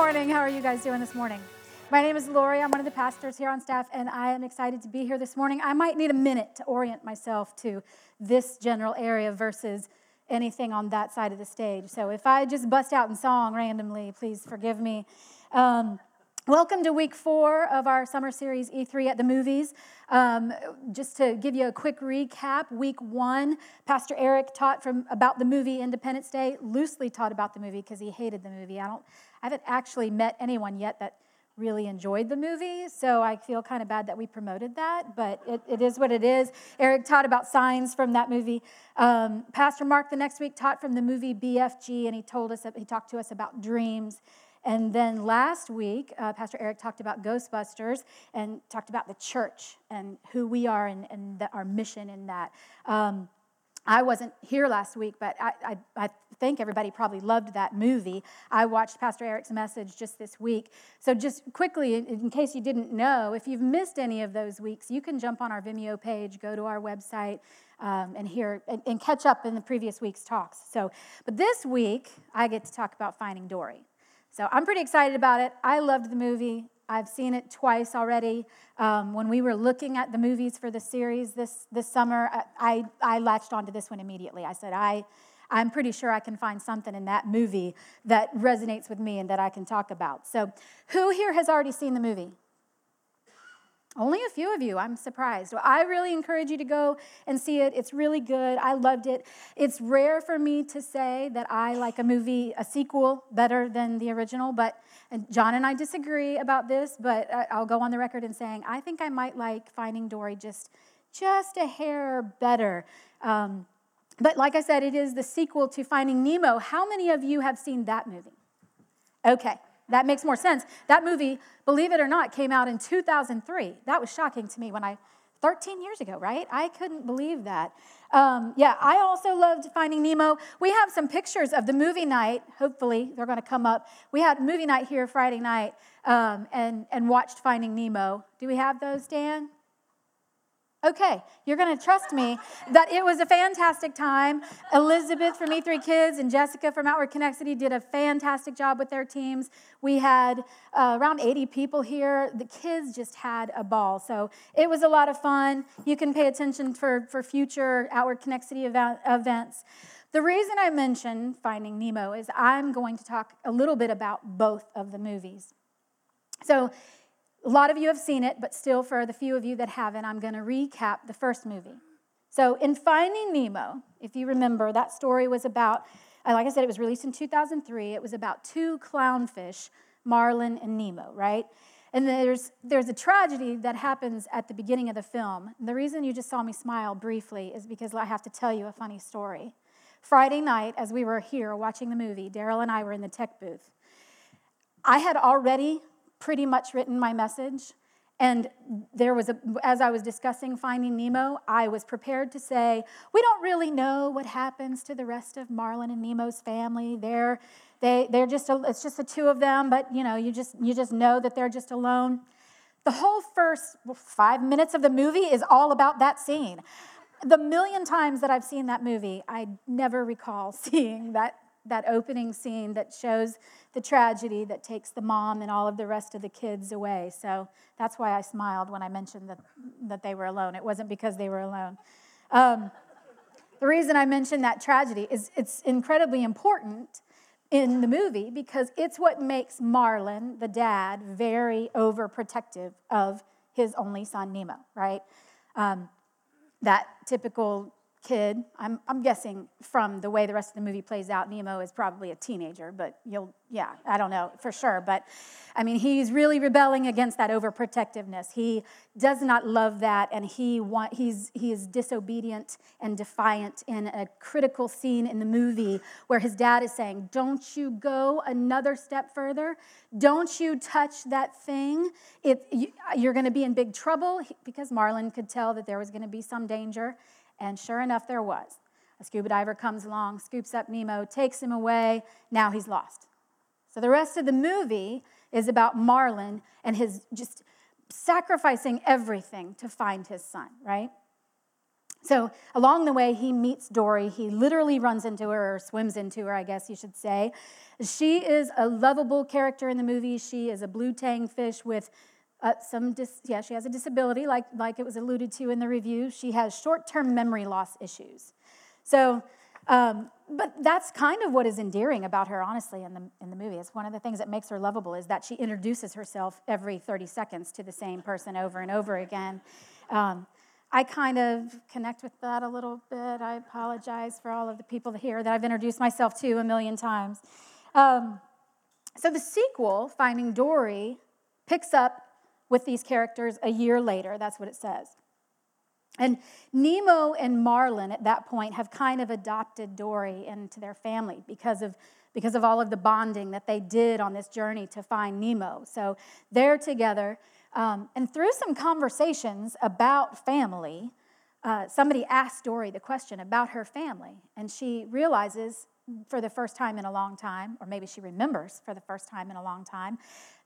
morning. How are you guys doing this morning? My name is Lori. I'm one of the pastors here on staff, and I am excited to be here this morning. I might need a minute to orient myself to this general area versus anything on that side of the stage. So if I just bust out in song randomly, please forgive me. Um, Welcome to week four of our summer series E3 at the movies. Um, just to give you a quick recap, week one, Pastor Eric taught from about the movie Independence Day, loosely taught about the movie because he hated the movie. I don't, I haven't actually met anyone yet that really enjoyed the movie, so I feel kind of bad that we promoted that, but it, it is what it is. Eric taught about signs from that movie. Um, Pastor Mark the next week taught from the movie BFG, and he told us he talked to us about dreams. And then last week, uh, Pastor Eric talked about Ghostbusters and talked about the church and who we are and, and the, our mission in that. Um, I wasn't here last week, but I, I, I, think everybody probably loved that movie. I watched Pastor Eric's message just this week. So, just quickly, in case you didn't know, if you've missed any of those weeks, you can jump on our Vimeo page, go to our website, um, and hear and, and catch up in the previous week's talks. So, but this week, I get to talk about Finding Dory. So I'm pretty excited about it. I loved the movie. I've seen it twice already. Um, when we were looking at the movies for the series this, this summer, I, I, I latched onto this one immediately. I said, I, I'm pretty sure I can find something in that movie that resonates with me and that I can talk about. So, who here has already seen the movie? Only a few of you. I'm surprised. Well, I really encourage you to go and see it. It's really good. I loved it. It's rare for me to say that I like a movie, a sequel, better than the original, but and John and I disagree about this, but I'll go on the record in saying I think I might like Finding Dory just, just a hair better. Um, but like I said, it is the sequel to Finding Nemo. How many of you have seen that movie? Okay. That makes more sense. That movie, believe it or not, came out in 2003. That was shocking to me when I, 13 years ago, right? I couldn't believe that. Um, yeah, I also loved Finding Nemo. We have some pictures of the movie night. Hopefully, they're going to come up. We had movie night here Friday night um, and, and watched Finding Nemo. Do we have those, Dan? Okay, you're going to trust me that it was a fantastic time. Elizabeth from E3 Kids and Jessica from Outward Connexity did a fantastic job with their teams. We had uh, around 80 people here. The kids just had a ball. So it was a lot of fun. You can pay attention for, for future Outward Connexity event, events. The reason I mention Finding Nemo is I'm going to talk a little bit about both of the movies. So a lot of you have seen it, but still, for the few of you that haven't, I'm going to recap the first movie. So, in Finding Nemo, if you remember, that story was about, uh, like I said, it was released in 2003. It was about two clownfish, Marlin and Nemo, right? And there's, there's a tragedy that happens at the beginning of the film. And the reason you just saw me smile briefly is because I have to tell you a funny story. Friday night, as we were here watching the movie, Daryl and I were in the tech booth. I had already pretty much written my message. And there was a, as I was discussing Finding Nemo, I was prepared to say, we don't really know what happens to the rest of Marlin and Nemo's family. They're, they, they're just, a, it's just the two of them, but you know, you just, you just know that they're just alone. The whole first five minutes of the movie is all about that scene. The million times that I've seen that movie, I never recall seeing that that opening scene that shows the tragedy that takes the mom and all of the rest of the kids away. So that's why I smiled when I mentioned that, that they were alone. It wasn't because they were alone. Um, the reason I mentioned that tragedy is it's incredibly important in the movie because it's what makes Marlin, the dad, very overprotective of his only son, Nemo, right? Um, that typical kid. I'm, I'm guessing from the way the rest of the movie plays out, Nemo is probably a teenager, but you'll, yeah, I don't know for sure. But I mean, he's really rebelling against that overprotectiveness. He does not love that, and he, want, he's, he is disobedient and defiant in a critical scene in the movie where his dad is saying, Don't you go another step further. Don't you touch that thing. It, you, you're going to be in big trouble because Marlin could tell that there was going to be some danger. And sure enough, there was. A scuba diver comes along, scoops up Nemo, takes him away. Now he's lost. So the rest of the movie is about Marlin and his just sacrificing everything to find his son, right? So along the way, he meets Dory. He literally runs into her, or swims into her, I guess you should say. She is a lovable character in the movie. She is a blue tang fish with uh, some, dis- yeah, she has a disability, like, like it was alluded to in the review. She has short term memory loss issues. So, um, but that's kind of what is endearing about her, honestly, in the, in the movie. It's one of the things that makes her lovable is that she introduces herself every 30 seconds to the same person over and over again. Um, I kind of connect with that a little bit. I apologize for all of the people here that I've introduced myself to a million times. Um, so the sequel, Finding Dory, picks up with these characters a year later. That's what it says. And Nemo and Marlin at that point have kind of adopted Dory into their family because of, because of all of the bonding that they did on this journey to find Nemo. So they're together. Um, and through some conversations about family, uh, somebody asked Dory the question about her family, and she realizes for the first time in a long time, or maybe she remembers for the first time in a long time,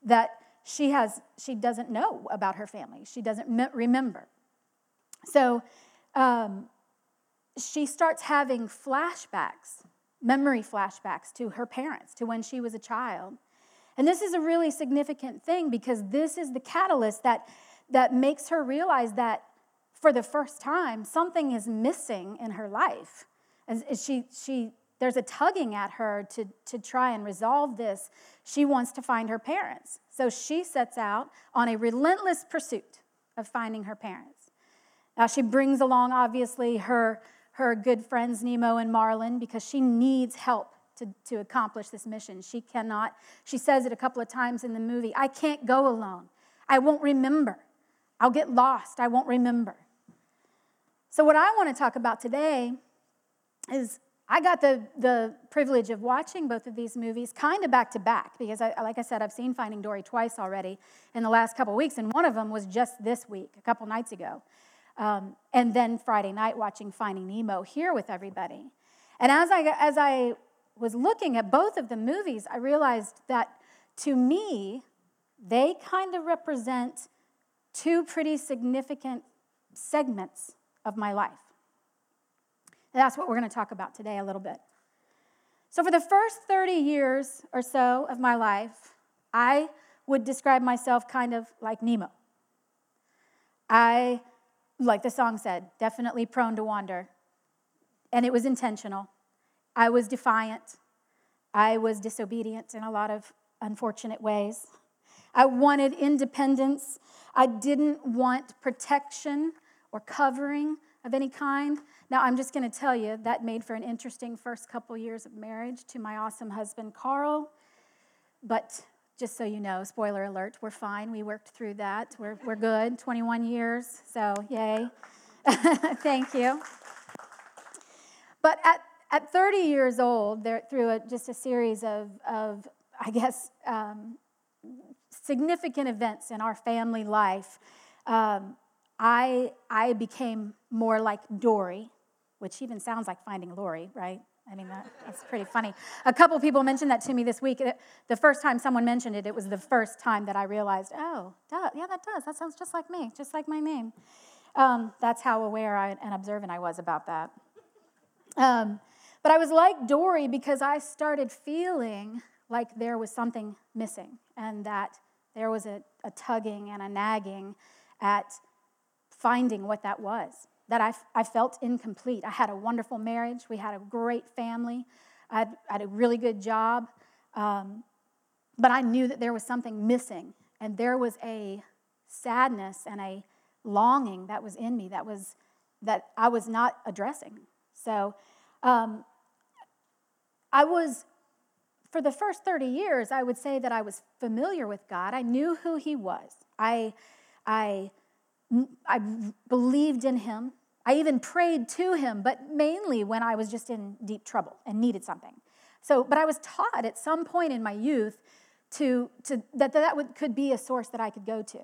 that she has she doesn't know about her family. She doesn't me- remember. So um, she starts having flashbacks, memory flashbacks to her parents, to when she was a child. And this is a really significant thing because this is the catalyst that, that makes her realize that for the first time, something is missing in her life. And she, she, there's a tugging at her to, to try and resolve this. She wants to find her parents. So she sets out on a relentless pursuit of finding her parents. Now, she brings along, obviously, her, her good friends, Nemo and Marlin, because she needs help to, to accomplish this mission. She cannot, she says it a couple of times in the movie I can't go alone. I won't remember. I'll get lost. I won't remember. So, what I want to talk about today is I got the, the privilege of watching both of these movies kind of back to back because, I, like I said, I've seen Finding Dory twice already in the last couple weeks, and one of them was just this week, a couple nights ago. Um, and then Friday night watching Finding Nemo here with everybody. And as I, as I was looking at both of the movies, I realized that to me, they kind of represent two pretty significant segments of my life. And that's what we're going to talk about today a little bit. So, for the first 30 years or so of my life, I would describe myself kind of like Nemo. I, like the song said, definitely prone to wander. And it was intentional. I was defiant. I was disobedient in a lot of unfortunate ways. I wanted independence. I didn't want protection or covering of any kind. Now, I'm just going to tell you that made for an interesting first couple years of marriage to my awesome husband, Carl. But just so you know, spoiler alert, we're fine. We worked through that. We're, we're good. 21 years, so yay. Thank you. But at at 30 years old, there, through a, just a series of, of I guess, um, significant events in our family life, um, I, I became more like Dory, which even sounds like finding Lori, right? I mean, that, that's pretty funny. A couple people mentioned that to me this week. The first time someone mentioned it, it was the first time that I realized, oh, duh, yeah, that does. That sounds just like me, just like my name. Um, that's how aware I, and observant I was about that. Um, but I was like Dory because I started feeling like there was something missing and that there was a, a tugging and a nagging at finding what that was. That I, I felt incomplete. I had a wonderful marriage, we had a great family, I had, I had a really good job, um, but I knew that there was something missing, and there was a sadness and a longing that was in me that was that I was not addressing. So um, I was, for the first 30 years, I would say that I was familiar with God. I knew who He was. I, I, I believed in Him. I even prayed to Him, but mainly when I was just in deep trouble and needed something. So, but I was taught at some point in my youth to, to that that would, could be a source that I could go to.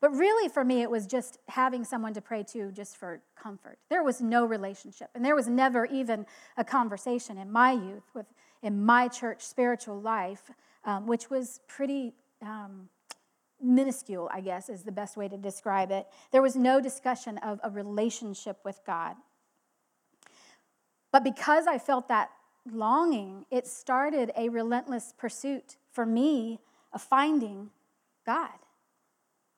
But really, for me, it was just having someone to pray to just for comfort. There was no relationship, and there was never even a conversation in my youth, with, in my church spiritual life, um, which was pretty, um, minuscule, I guess is the best way to describe it. There was no discussion of a relationship with God. But because I felt that longing, it started a relentless pursuit for me of finding God.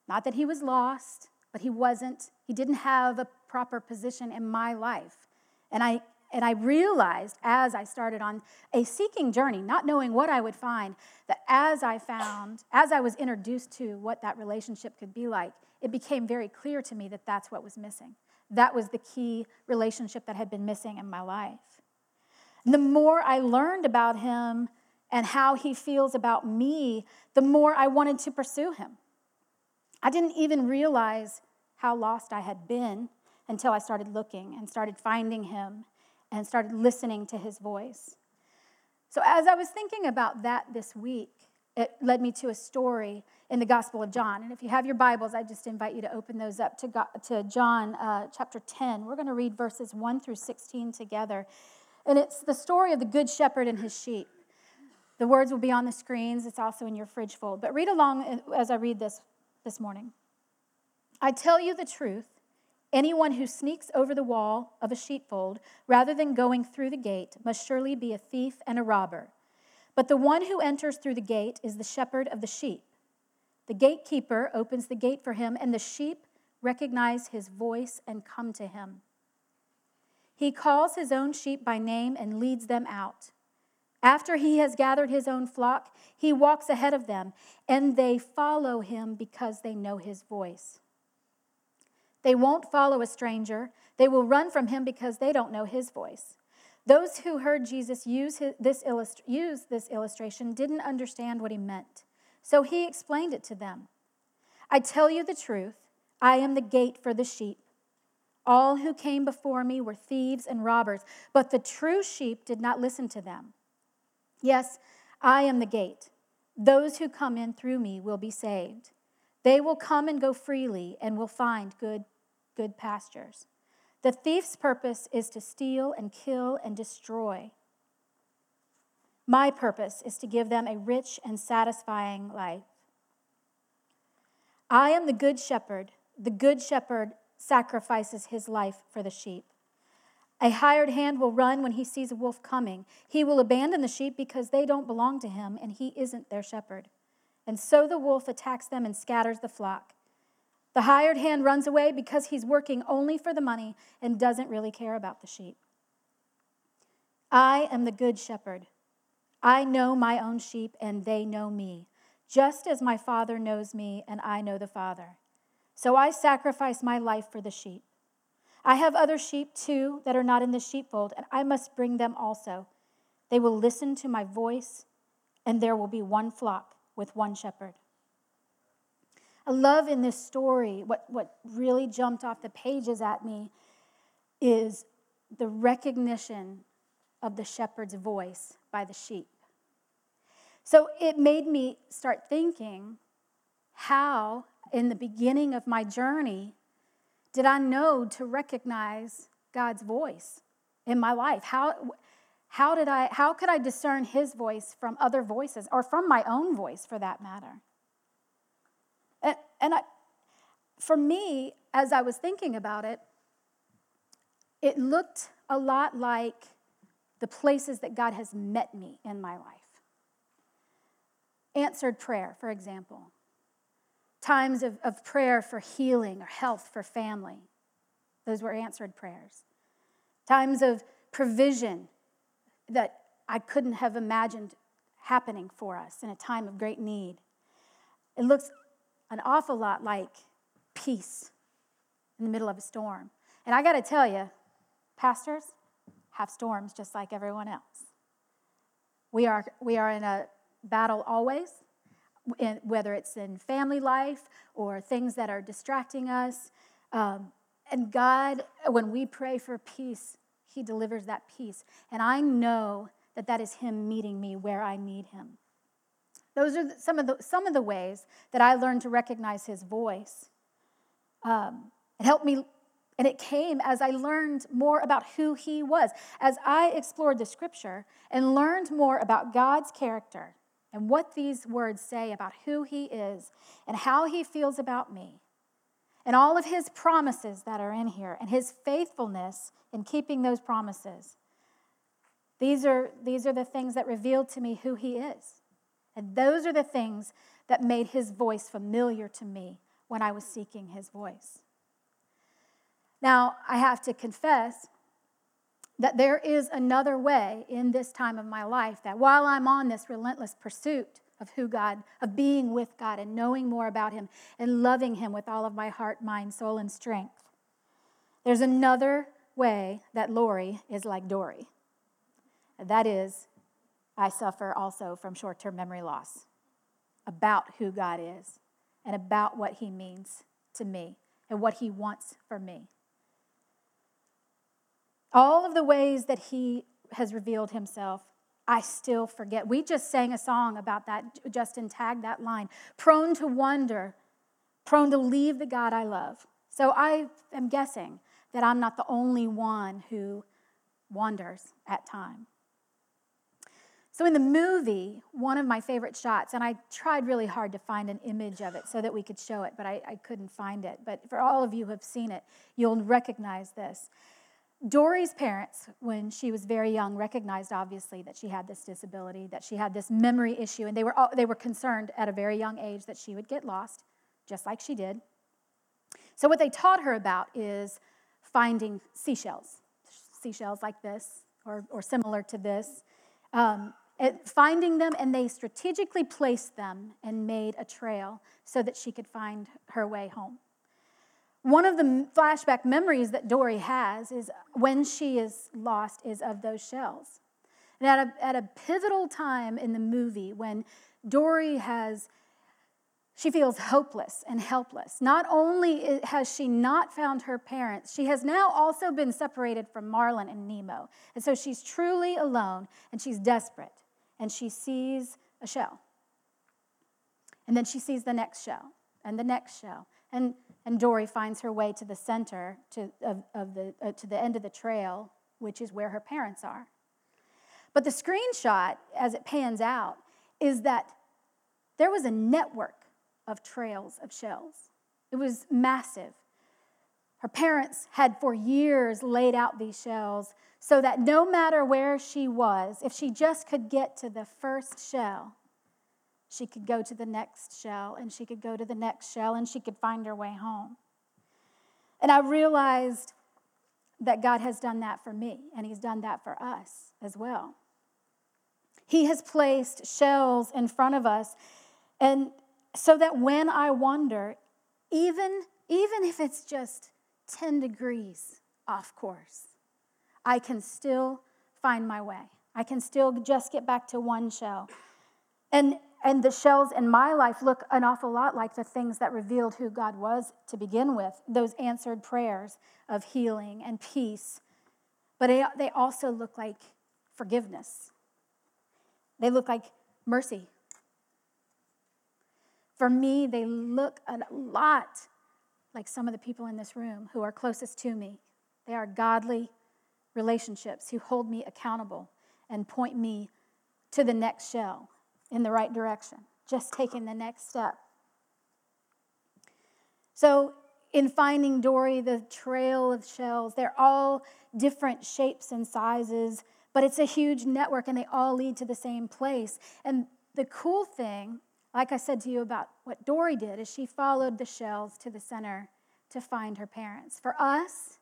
Not that he was lost, but he wasn't, he didn't have a proper position in my life. And I and I realized as I started on a seeking journey, not knowing what I would find, that as I found, as I was introduced to what that relationship could be like, it became very clear to me that that's what was missing. That was the key relationship that had been missing in my life. And the more I learned about him and how he feels about me, the more I wanted to pursue him. I didn't even realize how lost I had been until I started looking and started finding him and started listening to his voice. So, as I was thinking about that this week, it led me to a story in the Gospel of John. And if you have your Bibles, I just invite you to open those up to, God, to John uh, chapter 10. We're going to read verses 1 through 16 together. And it's the story of the Good Shepherd and his sheep. The words will be on the screens, it's also in your fridge fold. But read along as I read this this morning. I tell you the truth. Anyone who sneaks over the wall of a sheepfold rather than going through the gate must surely be a thief and a robber. But the one who enters through the gate is the shepherd of the sheep. The gatekeeper opens the gate for him, and the sheep recognize his voice and come to him. He calls his own sheep by name and leads them out. After he has gathered his own flock, he walks ahead of them, and they follow him because they know his voice. They won't follow a stranger. They will run from him because they don't know his voice. Those who heard Jesus use, his, this, illust- use this illustration didn't understand what he meant. So he explained it to them. I tell you the truth, I am the gate for the sheep. All who came before me were thieves and robbers, but the true sheep did not listen to them. Yes, I am the gate. Those who come in through me will be saved. They will come and go freely and will find good good pastures. The thief's purpose is to steal and kill and destroy. My purpose is to give them a rich and satisfying life. I am the good shepherd. The good shepherd sacrifices his life for the sheep. A hired hand will run when he sees a wolf coming. He will abandon the sheep because they don't belong to him and he isn't their shepherd. And so the wolf attacks them and scatters the flock. The hired hand runs away because he's working only for the money and doesn't really care about the sheep. I am the good shepherd. I know my own sheep and they know me, just as my Father knows me and I know the Father. So I sacrifice my life for the sheep. I have other sheep too that are not in the sheepfold, and I must bring them also. They will listen to my voice, and there will be one flock with one shepherd. I love in this story, what, what really jumped off the pages at me is the recognition of the shepherd's voice by the sheep. So it made me start thinking how, in the beginning of my journey, did I know to recognize God's voice in my life? How, how, did I, how could I discern his voice from other voices or from my own voice for that matter? And, and I, for me, as I was thinking about it, it looked a lot like the places that God has met me in my life. Answered prayer, for example. Times of, of prayer for healing or health for family. Those were answered prayers. Times of provision that I couldn't have imagined happening for us in a time of great need. It looks an awful lot like peace in the middle of a storm. And I got to tell you, pastors have storms just like everyone else. We are, we are in a battle always, whether it's in family life or things that are distracting us. Um, and God, when we pray for peace, He delivers that peace. And I know that that is Him meeting me where I need Him. Those are some of the, some of the ways that I learned to recognize his voice. Um, it helped me, and it came as I learned more about who he was. As I explored the scripture and learned more about God's character and what these words say about who he is and how he feels about me, and all of his promises that are in here, and his faithfulness in keeping those promises, these are, these are the things that revealed to me who he is. And those are the things that made his voice familiar to me when I was seeking his voice. Now, I have to confess that there is another way in this time of my life that while I'm on this relentless pursuit of who God, of being with God and knowing more about Him and loving Him with all of my heart, mind, soul, and strength, there's another way that Lori is like Dory. And that is, I suffer also from short term memory loss about who God is and about what He means to me and what He wants for me. All of the ways that he has revealed himself, I still forget. We just sang a song about that. Justin tagged that line prone to wonder, prone to leave the God I love. So I am guessing that I'm not the only one who wanders at time. So in the movie, one of my favorite shots, and I tried really hard to find an image of it so that we could show it, but I, I couldn't find it. But for all of you who have seen it, you'll recognize this. Dory's parents, when she was very young, recognized obviously that she had this disability, that she had this memory issue, and they were, they were concerned at a very young age that she would get lost, just like she did. So, what they taught her about is finding seashells, seashells like this or, or similar to this, um, finding them, and they strategically placed them and made a trail so that she could find her way home. One of the flashback memories that Dory has is when she is lost is of those shells. And at a, at a pivotal time in the movie when Dory has she feels hopeless and helpless. Not only has she not found her parents, she has now also been separated from Marlin and Nemo. And so she's truly alone and she's desperate. And she sees a shell. And then she sees the next shell and the next shell. And and Dory finds her way to the center to, of, of the, uh, to the end of the trail, which is where her parents are. But the screenshot, as it pans out, is that there was a network of trails of shells. It was massive. Her parents had for years laid out these shells so that no matter where she was, if she just could get to the first shell, she could go to the next shell and she could go to the next shell and she could find her way home. And I realized that God has done that for me and He's done that for us as well. He has placed shells in front of us, and so that when I wander, even, even if it's just 10 degrees off course, I can still find my way. I can still just get back to one shell. And and the shells in my life look an awful lot like the things that revealed who God was to begin with those answered prayers of healing and peace. But they they also look like forgiveness, they look like mercy. For me, they look a lot like some of the people in this room who are closest to me. They are godly relationships who hold me accountable and point me to the next shell in the right direction, just taking the next step. So, in finding Dory, the trail of shells, they're all different shapes and sizes, but it's a huge network and they all lead to the same place. And the cool thing, like I said to you about what Dory did, is she followed the shells to the center to find her parents. For us,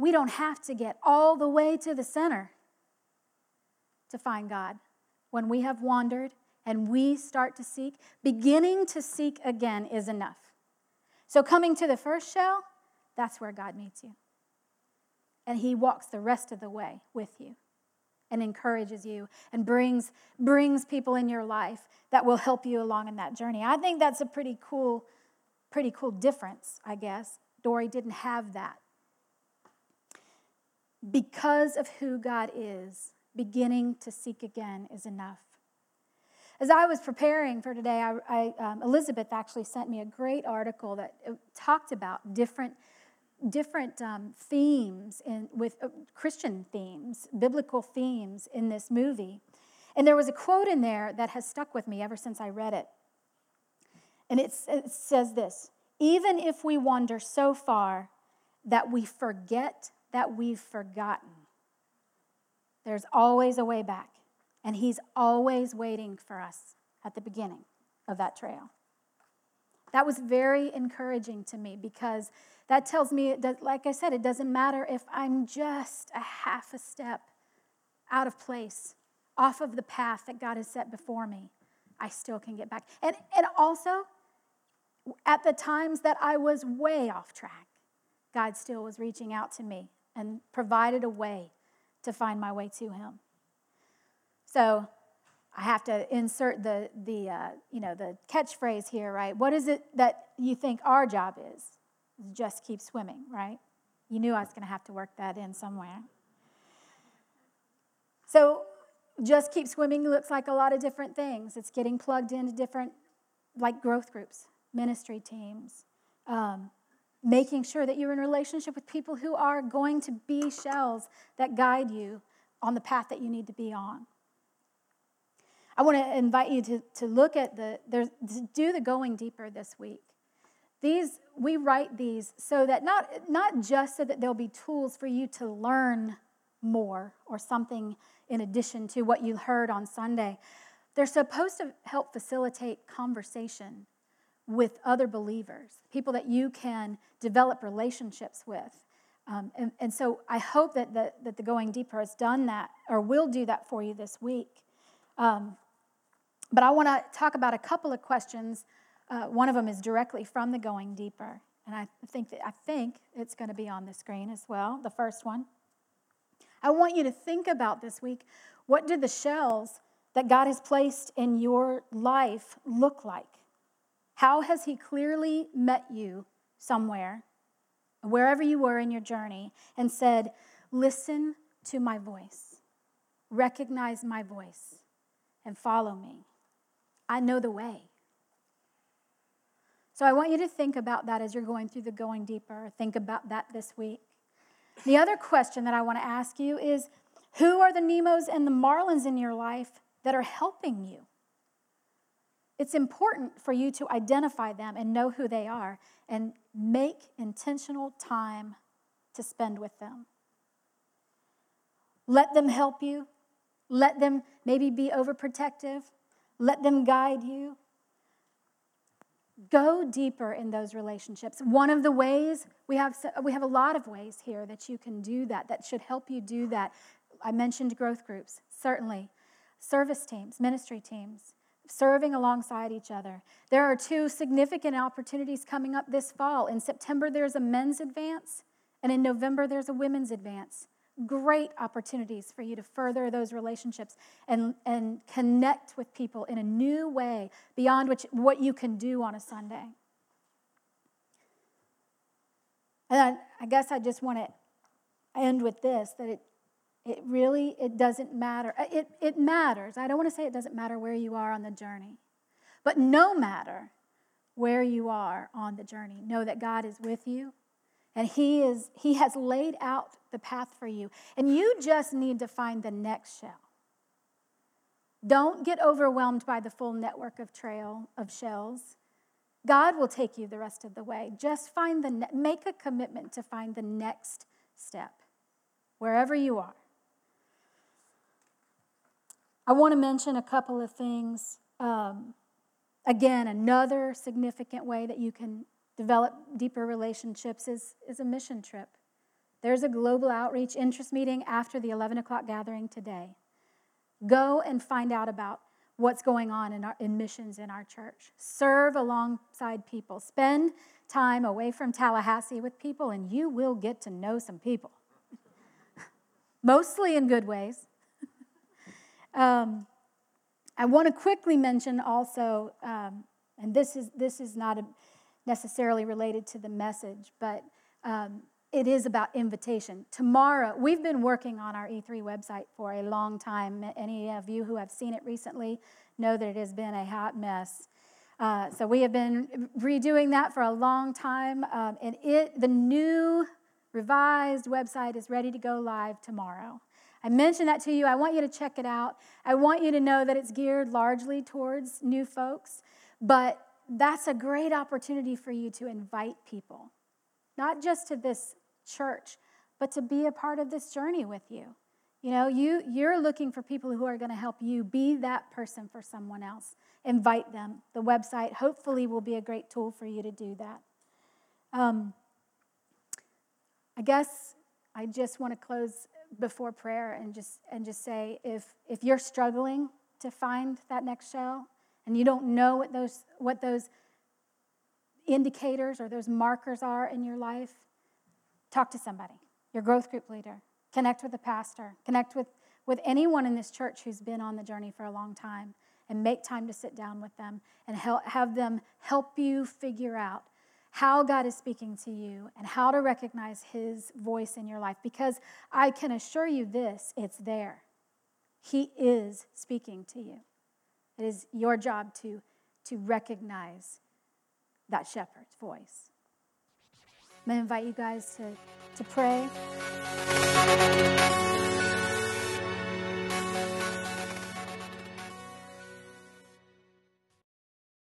we don't have to get all the way to the center to find God when we have wandered and we start to seek, beginning to seek again is enough. So, coming to the first shell, that's where God meets you. And He walks the rest of the way with you and encourages you and brings, brings people in your life that will help you along in that journey. I think that's a pretty cool, pretty cool difference, I guess. Dory didn't have that. Because of who God is, beginning to seek again is enough. As I was preparing for today, I, I, um, Elizabeth actually sent me a great article that uh, talked about different, different um, themes in, with uh, Christian themes, biblical themes in this movie. And there was a quote in there that has stuck with me ever since I read it. And it says this Even if we wander so far that we forget that we've forgotten, there's always a way back. And He's always waiting for us at the beginning of that trail. That was very encouraging to me because that tells me, does, like I said, it doesn't matter if I'm just a half a step out of place, off of the path that God has set before me. I still can get back. And, and also, at the times that I was way off track, God still was reaching out to me and provided a way to find my way to Him. So I have to insert the, the, uh, you know, the catchphrase here, right? What is it that you think our job is? Just keep swimming, right? You knew I was going to have to work that in somewhere. So, just keep swimming looks like a lot of different things. It's getting plugged into different, like growth groups, ministry teams, um, making sure that you're in relationship with people who are going to be shells that guide you on the path that you need to be on. I want to invite you to, to look at the, to do the going deeper this week. These, we write these so that not, not just so that there'll be tools for you to learn more or something in addition to what you heard on Sunday. They're supposed to help facilitate conversation with other believers, people that you can develop relationships with. Um, and, and, so I hope that the, that the Going Deeper has done that or will do that for you this week. Um, but I want to talk about a couple of questions. Uh, one of them is directly from the Going Deeper, and I think that I think it's going to be on the screen as well. The first one. I want you to think about this week. What do the shells that God has placed in your life look like? How has He clearly met you somewhere, wherever you were in your journey, and said, Listen to my voice, recognize my voice, and follow me? I know the way. So I want you to think about that as you're going through the going deeper. Think about that this week. The other question that I want to ask you is who are the Nemos and the Marlins in your life that are helping you? It's important for you to identify them and know who they are and make intentional time to spend with them. Let them help you. Let them maybe be overprotective. Let them guide you. Go deeper in those relationships. One of the ways, we have, we have a lot of ways here that you can do that, that should help you do that. I mentioned growth groups, certainly. Service teams, ministry teams, serving alongside each other. There are two significant opportunities coming up this fall. In September, there's a men's advance, and in November, there's a women's advance. Great opportunities for you to further those relationships and, and connect with people in a new way beyond which, what you can do on a Sunday. And I, I guess I just want to end with this that it, it really it doesn't matter. Uh, it, it matters. I don't want to say it doesn't matter where you are on the journey. But no matter where you are on the journey, know that God is with you and he is he has laid out the path for you. And you just need to find the next shell. Don't get overwhelmed by the full network of trail of shells. God will take you the rest of the way. Just find the ne- make a commitment to find the next step wherever you are. I want to mention a couple of things. Um, again, another significant way that you can develop deeper relationships is, is a mission trip. There's a global outreach interest meeting after the 11 o'clock gathering today. Go and find out about what's going on in, our, in missions in our church. Serve alongside people. Spend time away from Tallahassee with people, and you will get to know some people. Mostly in good ways. Um, I want to quickly mention also, um, and this is, this is not a, necessarily related to the message, but um, it is about invitation. Tomorrow, we've been working on our E3 website for a long time. Any of you who have seen it recently know that it has been a hot mess. Uh, so we have been redoing that for a long time, um, and it the new revised website is ready to go live tomorrow. I mentioned that to you. I want you to check it out. I want you to know that it's geared largely towards new folks, but that's a great opportunity for you to invite people, not just to this church, but to be a part of this journey with you. You know, you, you're looking for people who are going to help you be that person for someone else. Invite them. The website hopefully will be a great tool for you to do that. Um, I guess I just want to close before prayer and just and just say if if you're struggling to find that next shell and you don't know what those what those indicators or those markers are in your life, talk to somebody, your growth group leader, connect with a pastor, connect with, with anyone in this church who's been on the journey for a long time, and make time to sit down with them and help, have them help you figure out how God is speaking to you and how to recognize His voice in your life. Because I can assure you this it's there. He is speaking to you. It is your job to, to recognize that shepherd's voice. I'm going to invite you guys to, to pray.